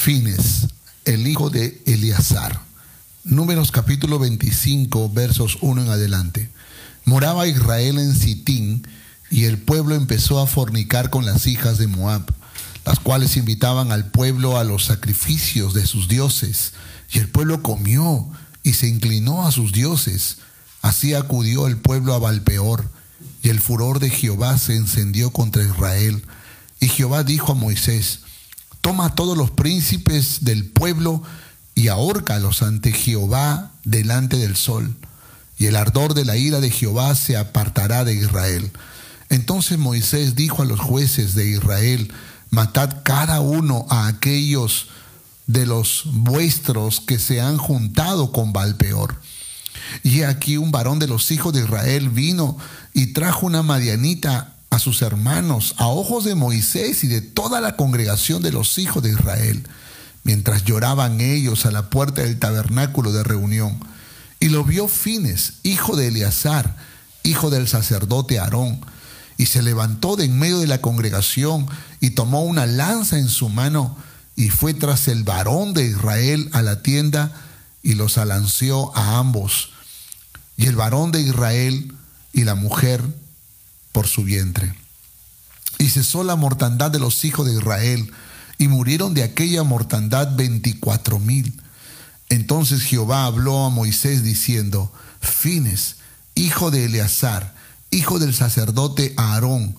Fines, el hijo de Eleazar. Números capítulo 25, versos 1 en adelante. Moraba Israel en Sitín y el pueblo empezó a fornicar con las hijas de Moab, las cuales invitaban al pueblo a los sacrificios de sus dioses. Y el pueblo comió y se inclinó a sus dioses. Así acudió el pueblo a Balpeor, y el furor de Jehová se encendió contra Israel. Y Jehová dijo a Moisés, Toma todos los príncipes del pueblo y ahórcalos ante Jehová delante del sol, y el ardor de la ira de Jehová se apartará de Israel. Entonces Moisés dijo a los jueces de Israel, Matad cada uno a aquellos de los vuestros que se han juntado con Balpeor. Y aquí un varón de los hijos de Israel vino y trajo una madianita a sus hermanos a ojos de Moisés y de toda la congregación de los hijos de Israel, mientras lloraban ellos a la puerta del tabernáculo de reunión. Y lo vio Fines, hijo de Eleazar, hijo del sacerdote Aarón, y se levantó de en medio de la congregación y tomó una lanza en su mano y fue tras el varón de Israel a la tienda y los alanceó a ambos. Y el varón de Israel y la mujer por su vientre. Y cesó la mortandad de los hijos de Israel, y murieron de aquella mortandad veinticuatro mil. Entonces Jehová habló a Moisés diciendo, Fines, hijo de Eleazar, hijo del sacerdote Aarón,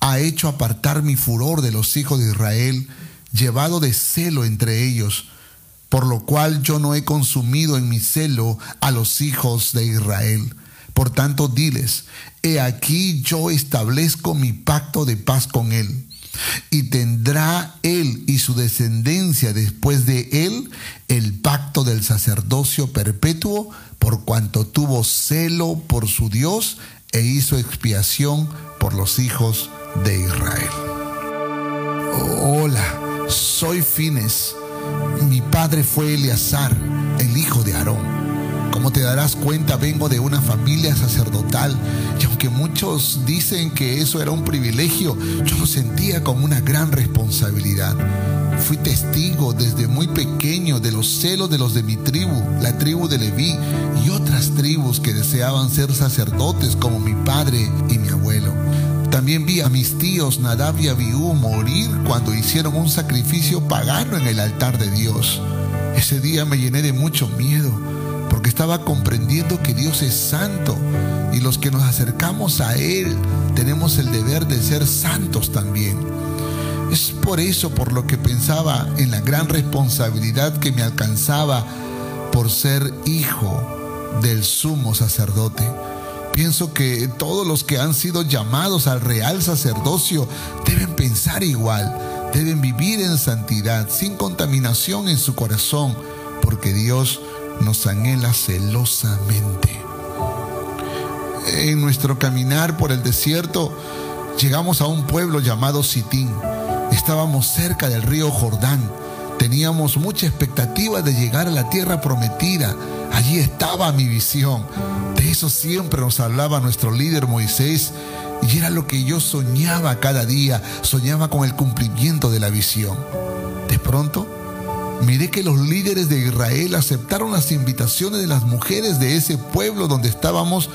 ha hecho apartar mi furor de los hijos de Israel, llevado de celo entre ellos, por lo cual yo no he consumido en mi celo a los hijos de Israel por tanto, diles, he aquí yo establezco mi pacto de paz con él. Y tendrá él y su descendencia después de él el pacto del sacerdocio perpetuo, por cuanto tuvo celo por su Dios e hizo expiación por los hijos de Israel. Hola, soy Fines. Mi padre fue Eleazar, el hijo de Aarón. Como te darás cuenta, vengo de una familia sacerdotal y aunque muchos dicen que eso era un privilegio, yo lo sentía como una gran responsabilidad. Fui testigo desde muy pequeño de los celos de los de mi tribu, la tribu de Leví y otras tribus que deseaban ser sacerdotes como mi padre y mi abuelo. También vi a mis tíos Nadab y Abiú morir cuando hicieron un sacrificio pagano en el altar de Dios. Ese día me llené de mucho miedo porque estaba comprendiendo que Dios es santo y los que nos acercamos a Él tenemos el deber de ser santos también. Es por eso por lo que pensaba en la gran responsabilidad que me alcanzaba por ser hijo del sumo sacerdote. Pienso que todos los que han sido llamados al real sacerdocio deben pensar igual, deben vivir en santidad, sin contaminación en su corazón, porque Dios nos anhela celosamente. En nuestro caminar por el desierto llegamos a un pueblo llamado Sitín. Estábamos cerca del río Jordán. Teníamos mucha expectativa de llegar a la tierra prometida. Allí estaba mi visión. De eso siempre nos hablaba nuestro líder Moisés y era lo que yo soñaba cada día. Soñaba con el cumplimiento de la visión. De pronto Miré que los líderes de Israel aceptaron las invitaciones de las mujeres de ese pueblo donde estábamos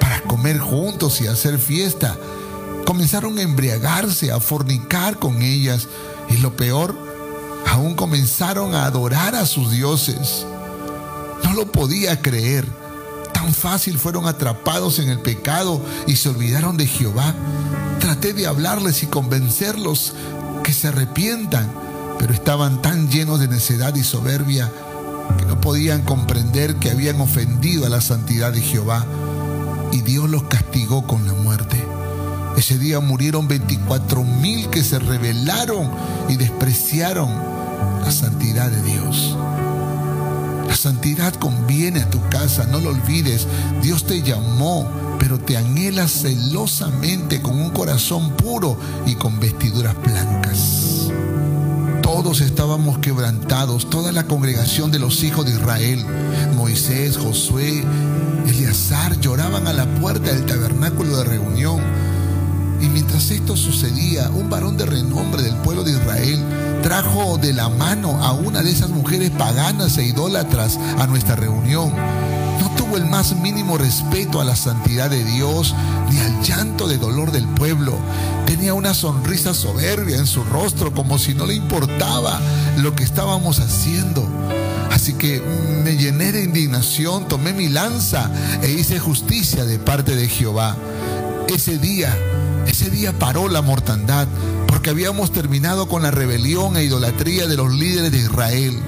para comer juntos y hacer fiesta. Comenzaron a embriagarse, a fornicar con ellas y lo peor, aún comenzaron a adorar a sus dioses. No lo podía creer. Tan fácil fueron atrapados en el pecado y se olvidaron de Jehová. Traté de hablarles y convencerlos que se arrepientan pero estaban tan llenos de necedad y soberbia que no podían comprender que habían ofendido a la santidad de Jehová y Dios los castigó con la muerte. Ese día murieron 24 mil que se rebelaron y despreciaron la santidad de Dios. La santidad conviene a tu casa, no lo olvides. Dios te llamó, pero te anhela celosamente con un corazón puro y con vestiduras blancas. Todos estábamos quebrantados, toda la congregación de los hijos de Israel, Moisés, Josué, Eleazar, lloraban a la puerta del tabernáculo de reunión. Y mientras esto sucedía, un varón de renombre del pueblo de Israel trajo de la mano a una de esas mujeres paganas e idólatras a nuestra reunión. El más mínimo respeto a la santidad de Dios ni al llanto de dolor del pueblo. Tenía una sonrisa soberbia en su rostro como si no le importaba lo que estábamos haciendo. Así que me llené de indignación, tomé mi lanza e hice justicia de parte de Jehová. Ese día, ese día paró la mortandad porque habíamos terminado con la rebelión e idolatría de los líderes de Israel.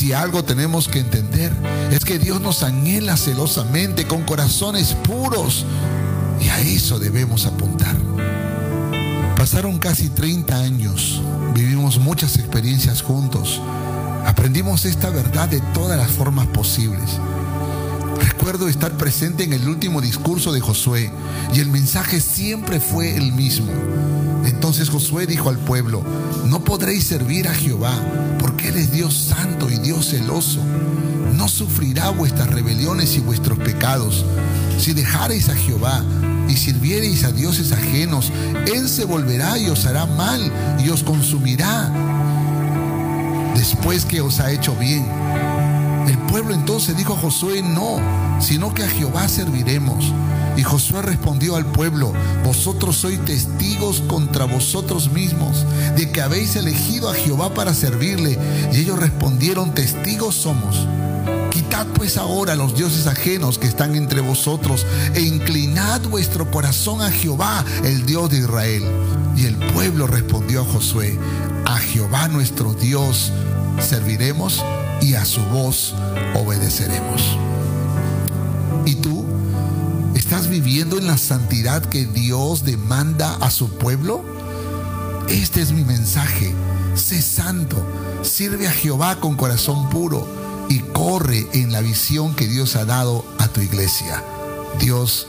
Si algo tenemos que entender es que Dios nos anhela celosamente con corazones puros y a eso debemos apuntar. Pasaron casi 30 años, vivimos muchas experiencias juntos, aprendimos esta verdad de todas las formas posibles. Recuerdo estar presente en el último discurso de Josué y el mensaje siempre fue el mismo. Entonces Josué dijo al pueblo, no podréis servir a Jehová, Él es Dios santo y Dios celoso. No sufrirá vuestras rebeliones y vuestros pecados. Si dejareis a Jehová y sirviereis a dioses ajenos, Él se volverá y os hará mal y os consumirá después que os ha hecho bien. El pueblo entonces dijo a Josué, no, sino que a Jehová serviremos. Y Josué respondió al pueblo, vosotros sois testigos contra vosotros mismos de que habéis elegido a Jehová para servirle. Y ellos respondieron, testigos somos. Quitad pues ahora los dioses ajenos que están entre vosotros e inclinad vuestro corazón a Jehová, el Dios de Israel. Y el pueblo respondió a Josué, a Jehová nuestro Dios serviremos y a su voz obedeceremos. ¿Y tú? ¿Estás viviendo en la santidad que Dios demanda a su pueblo? Este es mi mensaje. Sé santo, sirve a Jehová con corazón puro y corre en la visión que Dios ha dado a tu iglesia. Dios